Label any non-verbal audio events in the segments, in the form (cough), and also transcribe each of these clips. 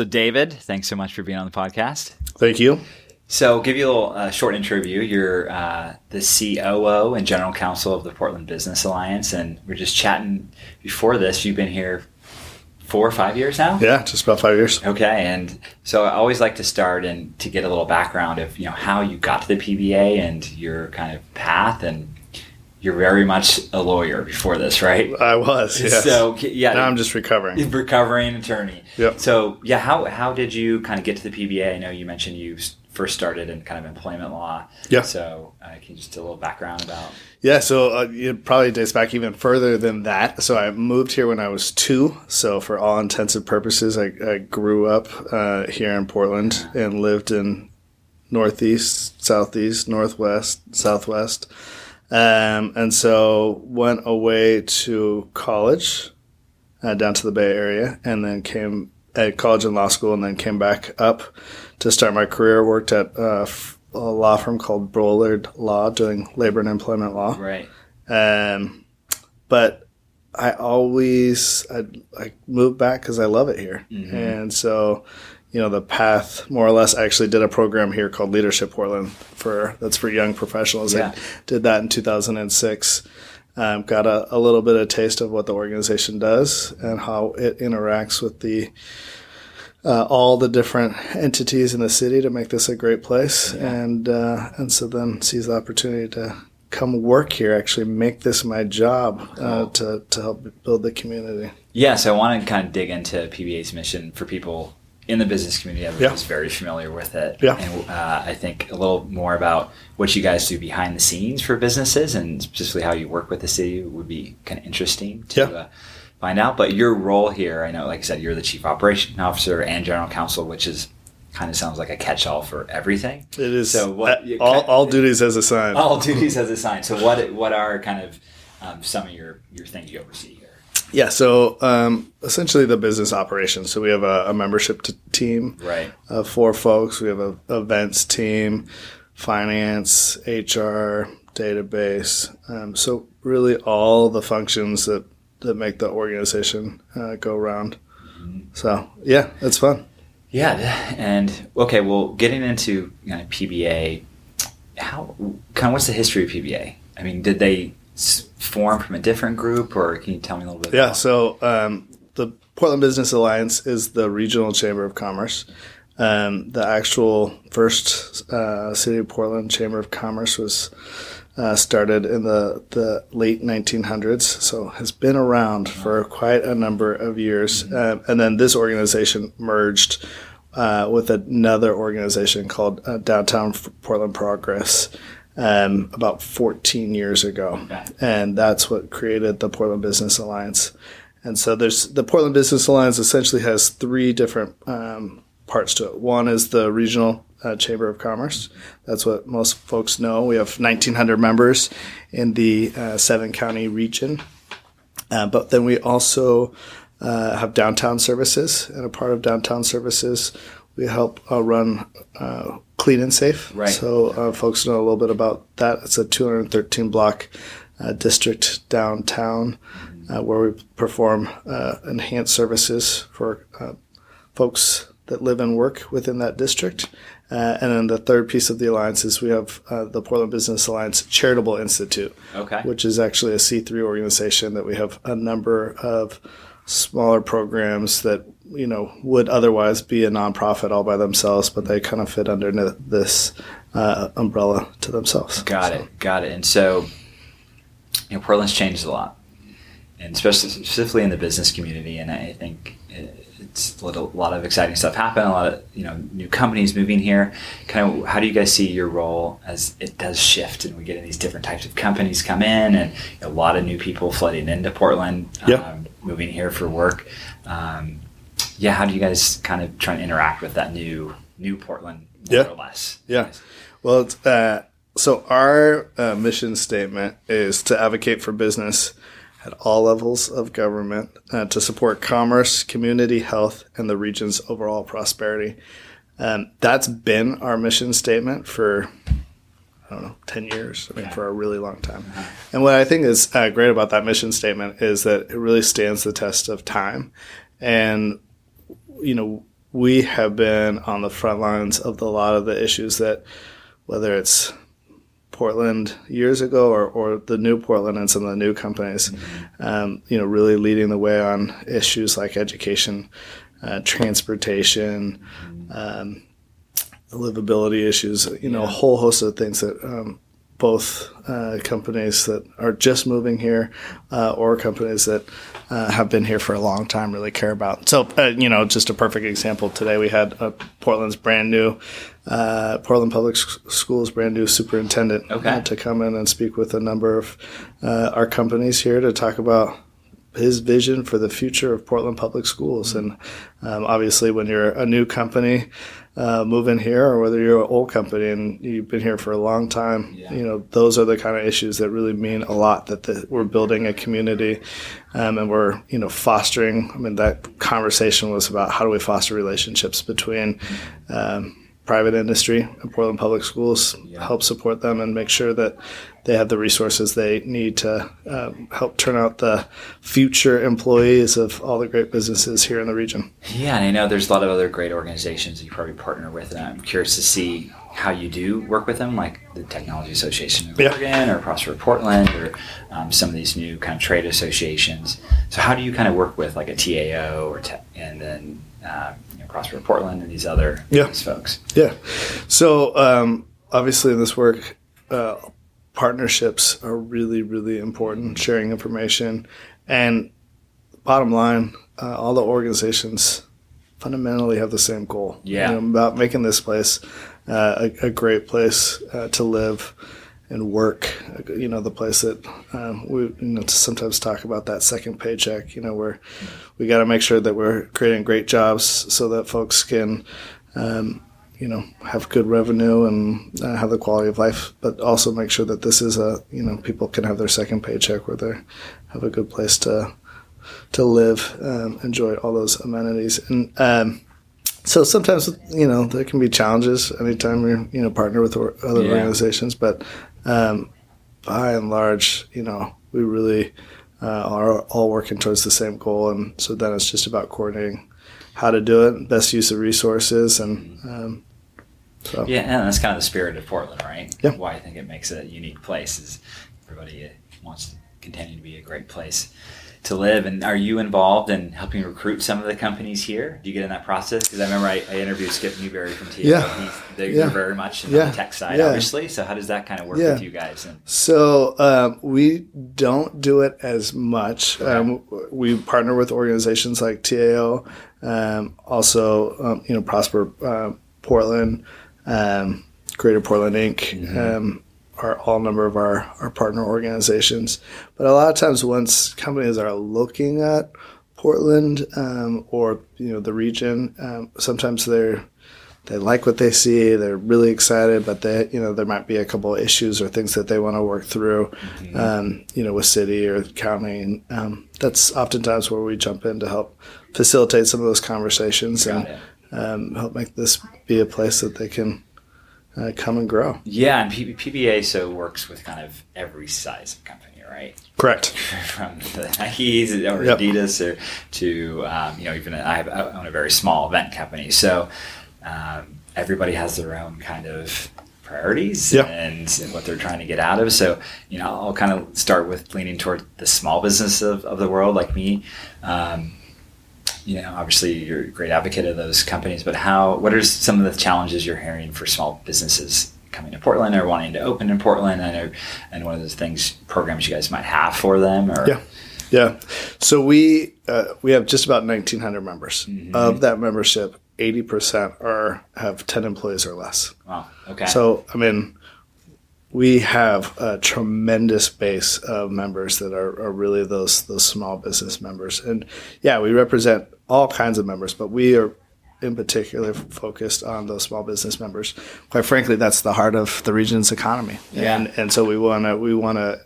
So, David, thanks so much for being on the podcast. Thank you. So, I'll give you a little uh, short interview. You're uh, the COO and General Counsel of the Portland Business Alliance, and we're just chatting before this. You've been here four or five years now. Yeah, just about five years. Okay, and so I always like to start and to get a little background of you know how you got to the PBA and your kind of path and you're very much a lawyer before this, right? I was. Yes. So yeah, now I'm just recovering. (laughs) Recovering attorney. Yep. So yeah, how how did you kind of get to the PBA? I know you mentioned you first started in kind of employment law. Yeah. So uh, can you just do a little background about? Yeah. So uh, it probably dates back even further than that. So I moved here when I was two. So for all intensive purposes, I, I grew up uh, here in Portland and lived in northeast, southeast, northwest, southwest. Um, and so went away to college uh, down to the Bay Area, and then came at college and law school, and then came back up to start my career. Worked at uh, a law firm called Bullard Law, doing labor and employment law. Right. Um, but I always I, I moved back because I love it here, mm-hmm. and so you know the path more or less. I actually did a program here called Leadership Portland for that's for young professionals. Yeah. I did that in 2006. Um, got a, a, little bit of taste of what the organization does and how it interacts with the uh, all the different entities in the city to make this a great place. Yeah. And uh, and so then sees the opportunity to come work here, actually make this my job uh, to to help build the community. Yeah, so I want to kind of dig into PBA's mission for people in the business community, everyone's yeah. very familiar with it. Yeah. And uh, I think a little more about what you guys do behind the scenes for businesses and specifically how you work with the city would be kind of interesting to yeah. uh, find out. But your role here, I know, like I said, you're the chief operation officer and general counsel, which is kind of sounds like a catch-all for everything. It is. So what? Uh, all, all duties as assigned. All duties as assigned. So what? What are kind of um, some of your your things you oversee? Yeah, so um, essentially the business operations. So we have a, a membership t- team, right? Of four folks. We have a events team, finance, HR, database. Um, so really all the functions that that make the organization uh, go around. Mm-hmm. So yeah, it's fun. Yeah, and okay, well, getting into you know, PBA, how kind of what's the history of PBA? I mean, did they formed from a different group, or can you tell me a little bit? Yeah, so um, the Portland Business Alliance is the regional chamber of commerce. Um, the actual first uh, City of Portland Chamber of Commerce was uh, started in the, the late 1900s, so has been around for quite a number of years. Mm-hmm. Um, and then this organization merged uh, with another organization called uh, Downtown Portland Progress um, about 14 years ago. And that's what created the Portland Business Alliance. And so there's the Portland Business Alliance essentially has three different um, parts to it. One is the regional uh, Chamber of Commerce. That's what most folks know. We have 1,900 members in the uh, seven county region. Uh, but then we also uh, have downtown services, and a part of downtown services, we help uh, run uh, clean and safe. Right. So uh, folks know a little bit about that. It's a 213 block uh, district downtown uh, where we perform uh, enhanced services for uh, folks that live and work within that district. Uh, and then the third piece of the alliance is we have the Portland Business Alliance Charitable Institute, okay. which is actually a C3 organization that we have a number of smaller programs that you know would otherwise be a nonprofit all by themselves, but they kind of fit under this uh, umbrella to themselves. Got so. it, got it. And so, you know, Portland's changed a lot, and especially specifically in the business community. And I think it's a, little, a lot of exciting stuff happen. A lot of you know new companies moving here. Kind of, how do you guys see your role as it does shift, and we get in these different types of companies come in, and a lot of new people flooding into Portland, yeah. um, moving here for work. Um, yeah, how do you guys kind of try and interact with that new new Portland more yeah. or less? Yeah. Well, uh, so our uh, mission statement is to advocate for business at all levels of government uh, to support commerce, community health, and the region's overall prosperity. And that's been our mission statement for I don't know, 10 years, I mean, yeah. for a really long time. Uh-huh. And what I think is uh, great about that mission statement is that it really stands the test of time. And you know, we have been on the front lines of a lot of the issues that, whether it's Portland years ago or, or the new Portland and some of the new companies, um, you know, really leading the way on issues like education, uh, transportation, um, livability issues, you know, a whole host of things that um, both uh, companies that are just moving here uh, or companies that uh, have been here for a long time really care about. So, uh, you know, just a perfect example today, we had Portland's brand new, uh, Portland Public Schools brand new superintendent uh, okay. to come in and speak with a number of our companies here to talk about his vision for the future of Portland Public Schools. And um, obviously, when you're a new company, uh, moving here or whether you're an old company and you've been here for a long time, yeah. you know, those are the kind of issues that really mean a lot that the, we're building a community um, and we're, you know, fostering. I mean, that conversation was about how do we foster relationships between um, private industry and Portland Public Schools, yeah. help support them and make sure that they have the resources they need to um, help turn out the future employees of all the great businesses here in the region. Yeah, and I know there's a lot of other great organizations that you probably partner with, and I'm curious to see how you do work with them, like the Technology Association of yeah. Oregon or Prosper Portland or um, some of these new kind of trade associations. So how do you kind of work with like a TAO or te- and then know, Prosper Portland and these other yeah. these folks? Yeah. So um, obviously in this work, uh, partnerships are really, really important, sharing information. And bottom line, uh, all the organizations fundamentally have the same goal. Yeah. You know, about making this place uh, a, a, great place uh, to live and work. You know, the place that um, we you know sometimes talk about that second paycheck. You know, where we got to make sure that we're creating great jobs so that folks can um, you know have good revenue and uh, have the quality of life, but also make sure that this is a you know people can have their second paycheck where they have a good place to to live, um, enjoy all those amenities, and um, so sometimes you know there can be challenges anytime you're you know partner with or, other yeah. organizations, but um, by and large, you know we really uh, are all working towards the same goal, and so then it's just about coordinating how to do it, best use of resources, and um, so. Yeah, and that's kind of the spirit of Portland, right? Yeah. Why I think it makes it a unique place is everybody wants to continue to be a great place to live. And are you involved in helping recruit some of the companies here? Do you get in that process? Because I remember I, I, interviewed Skip Newberry from TAO. Yeah. they're, yeah. very much yeah. on the tech side, yeah. obviously. So how does that kind of work with you guys? And- so um, we don't do it as much. Okay. Um, we partner with organizations like TAO, um, also um, you know Prosper uh, Portland um, Greater Portland Inc. Mm-hmm. Um, are all number of our, our partner organizations. But a lot of times, once companies are looking at Portland um, or you know the region, um, sometimes they're they like what they see. They're really excited, but they you know there might be a couple of issues or things that they want to work through, mm-hmm. um, you know, with city or county. And um, that's oftentimes where we jump in to help facilitate some of those conversations Got and um, help make this be a place that they can uh, come and grow. Yeah, and P- PBA so works with kind of every size of company, right? Correct. (laughs) From the Nikes or yep. Adidas or to um, you know even I, have, I own a very small event company, so um, everybody has their own kind of priorities yep. and what they're trying to get out of. So, you know, I'll kind of start with leaning toward the small business of, of the world, like me. Um, you know, obviously you're a great advocate of those companies, but how, what are some of the challenges you're hearing for small businesses coming to Portland or wanting to open in Portland? I know, and one of those things, programs you guys might have for them or? Yeah. Yeah. So we, uh, we have just about 1900 members mm-hmm. of that membership. 80% are have 10 employees or less. Wow. Okay. So, I mean, we have a tremendous base of members that are, are, really those those small business members, and yeah, we represent all kinds of members, but we are in particular focused on those small business members. Quite frankly, that's the heart of the region's economy, yeah. and and so we want to we want to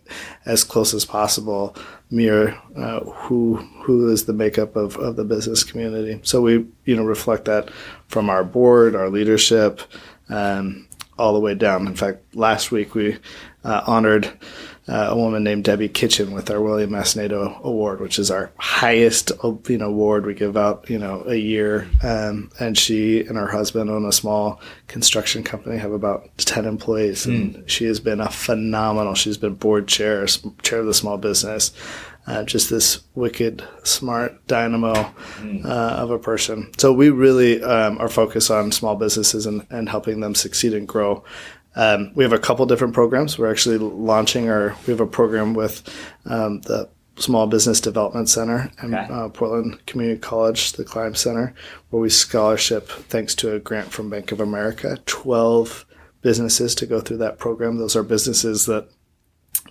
as close as possible mirror uh, who who is the makeup of, of the business community. So we you know reflect that from our board, our leadership. Um, all the way down. In fact, last week we uh, honored uh, a woman named Debbie Kitchen with our William S. Award, which is our highest you know award we give out you know a year. Um, and she and her husband own a small construction company, have about ten employees, and mm. she has been a phenomenal. She's been board chair, chair of the small business. Uh, just this wicked, smart dynamo mm. uh, of a person. So we really um, are focused on small businesses and, and helping them succeed and grow. Um, we have a couple different programs. We're actually launching our. We have a program with um, the Small Business Development Center and okay. uh, Portland Community College, the Climb Center, where we scholarship thanks to a grant from Bank of America. Twelve businesses to go through that program. Those are businesses that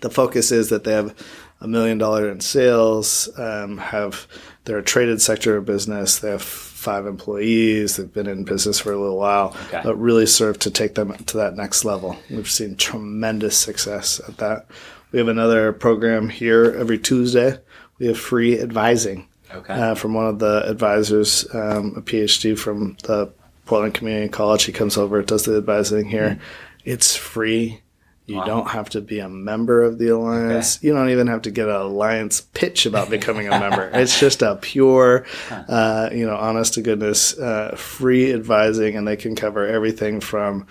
the focus is that they have a million dollar in sales, um, have they're a traded sector of business. They have five employees. They've been in business for a little while, okay. but really serve to take them to that next level. We've seen tremendous success at that. We have another program here every Tuesday. We have free advising okay. uh, from one of the advisors, um, a PhD from the Portland Community College. He comes over, does the advising here. Mm-hmm. It's free. You wow. don't have to be a member of the alliance. Okay. You don't even have to get an alliance pitch about becoming a member. (laughs) It's just a pure, uh, you know, honest to goodness, uh, free advising, and they can cover everything from,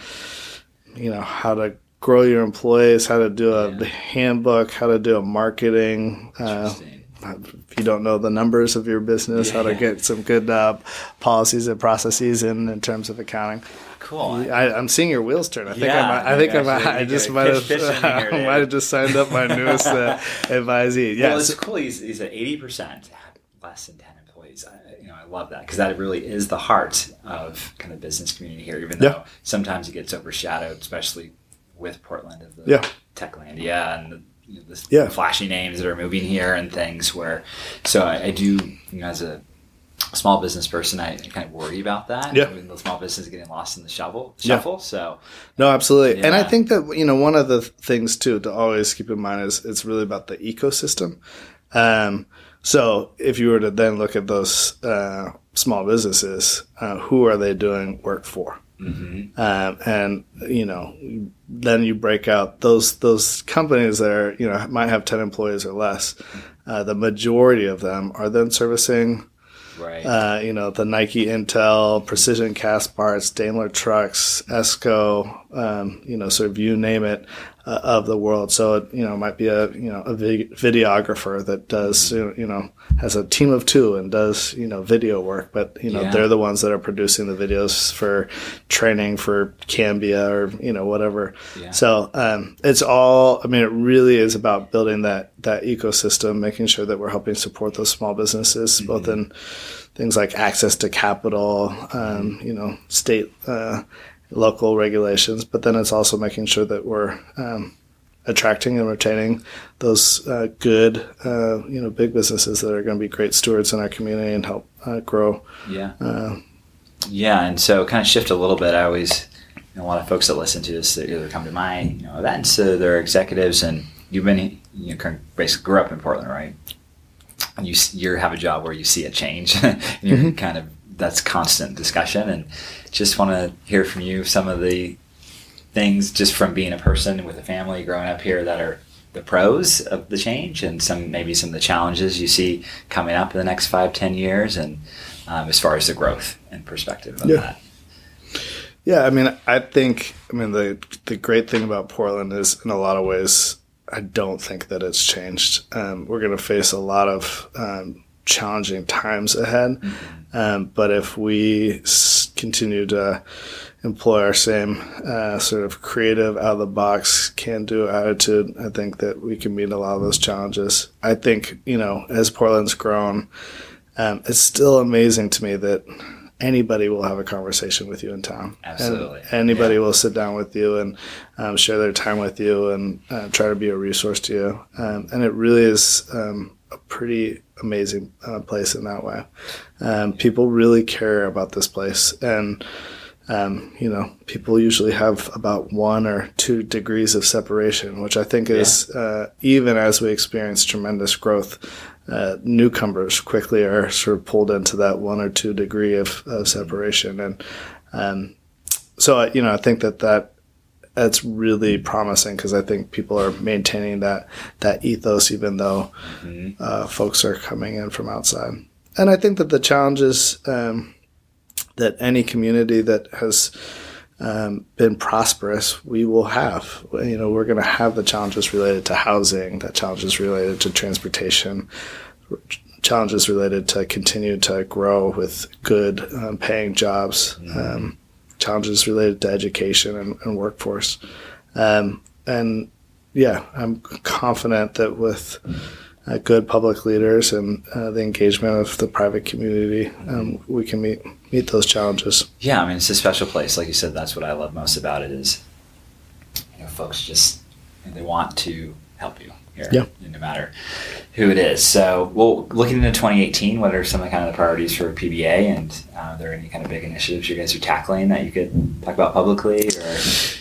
you know, how to grow your employees, how to do a yeah. handbook, how to do a marketing. Uh, if you don't know the numbers of your business, yeah. how to get some good uh, policies and processes in in terms of accounting. Cool. I, am seeing your wheels turn. I think yeah, I'm. I think I'm. I just might have. (laughs) I might have just signed up my newest uh, (laughs) advisee. Yeah. Well, it's cool. He's, he's at eighty percent, less than ten employees. I, you know, I love that because that really is the heart of kind of business community here. Even though yeah. sometimes it gets overshadowed, especially with Portland of the yeah. Techlandia and the, you know, the yeah. flashy names that are moving here and things. Where so I, I do you know as a small business person, I kind of worry about that. Yeah. I mean, the small business is getting lost in the shovel, shuffle. Yeah. So, no, absolutely. Yeah. And I think that, you know, one of the things too to always keep in mind is it's really about the ecosystem. Um, so if you were to then look at those uh, small businesses, uh, who are they doing work for? Mm-hmm. Um, and you know, then you break out those those companies that are you know might have ten employees or less. Uh, the majority of them are then servicing Right. Uh, you know, the Nike Intel, Precision Castparts, Daimler Trucks, Esco, um, you know, sort of you name it uh, of the world. So it, you know, might be a you know a videographer that does mm-hmm. you know has a team of two and does you know video work, but you know yeah. they're the ones that are producing the videos for training for Cambia or you know whatever. Yeah. So um, it's all. I mean, it really is about building that that ecosystem, making sure that we're helping support those small businesses, mm-hmm. both in things like access to capital, um, you know, state. Uh, local regulations, but then it's also making sure that we're um, attracting and retaining those uh, good, uh, you know, big businesses that are going to be great stewards in our community and help uh, grow. Yeah. Uh, yeah, and so kind of shift a little bit. I always, you know, a lot of folks that listen to this, they either come to my you know events, uh, they're executives, and you've been, you know, basically grew up in Portland, right? And you you have a job where you see a change, (laughs) and you're mm-hmm. kind of that's constant discussion and just want to hear from you some of the things just from being a person with a family growing up here that are the pros of the change and some maybe some of the challenges you see coming up in the next five ten years and um, as far as the growth and perspective of yeah. that yeah i mean i think i mean the the great thing about portland is in a lot of ways i don't think that it's changed um, we're going to face a lot of um, challenging times ahead. Mm-hmm. Um, but if we continue to employ our same uh, sort of creative, out of the box, can do attitude, I think that we can meet a lot of those challenges. I think, you know, as Portland's grown, um, it's still amazing to me that anybody will have a conversation with you in town. Absolutely. And anybody yeah. will sit down with you and um, share their time with you and uh, try to be a resource to you. Um, and it really is um, a pretty amazing uh, place in that way. Um, people really care about this place, and um, you know, people usually have about one or two degrees of separation, which I think is yeah. uh, even as we experience tremendous growth. Uh, newcomers quickly are sort of pulled into that one or two degree of, of separation, and um, so you know, I think that that that's really promising because I think people are maintaining that that ethos even though Mm-hmm. uh, folks are coming in from outside. And I think that the challenges um, that any community that has um, been prosperous, we will have. You know, we're going to have the challenges related to housing, the challenges related to transportation, challenges related to continue to grow with good um, paying jobs, um, challenges related to education and, and workforce. Um, and yeah, I'm confident that with uh, good public leaders and uh, the engagement of the private community, um, we can meet meet those challenges. Yeah, I mean, it's a special place. Like you said, that's what I love most about it is, you know, folks just they want to help you here, Yeah. no matter who it is. So, well, looking into 2018, what are some of the kind of the priorities for PBA, and uh, are there any kind of big initiatives you guys are tackling that you could talk about publicly? Or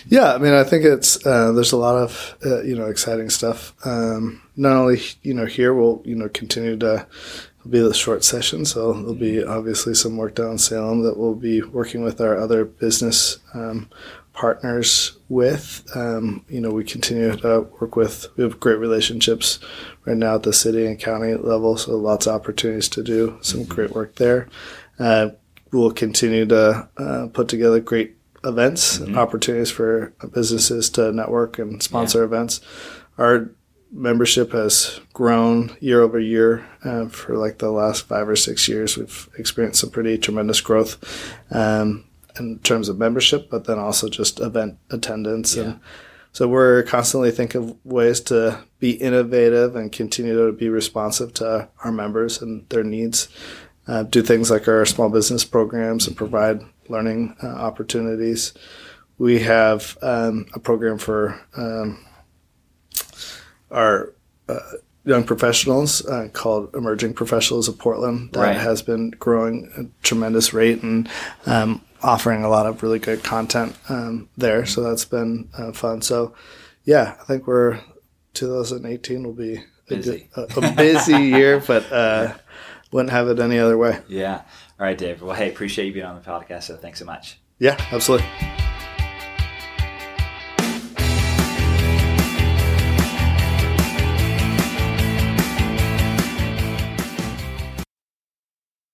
Yeah, I mean, I think it's uh, there's a lot of uh, you know exciting stuff. Um, not only you know here we'll you know continue to be the short session, so there'll be obviously some work down in Salem that we'll be working with our other business um, partners with. Um, you know, we continue to work with. We have great relationships right now at the city and county level, so lots of opportunities to do some great work there. Uh, we'll continue to uh, put together great events and opportunities for businesses to network and sponsor events. Our membership has grown year over year uh, for like the last five or six years. We've experienced some pretty tremendous growth um, in terms of membership, but then also just event attendance and. So we're constantly thinking of ways to be innovative and continue to be responsive to our members and their needs. Uh, do things like our small business programs and provide learning uh, opportunities. We have um, a program for um, our uh, young professionals uh, called Emerging Professionals of Portland that Right. has been growing at a tremendous rate and um, offering a lot of really good content um, there. So that's been uh, fun. So yeah, I think we're 2018 will be a, Busy. a, a busy (laughs) year, but uh, wouldn't have it any other way. yeah, all right, Dave. Well, hey, appreciate you being on the podcast. So, thanks so much. Yeah, absolutely.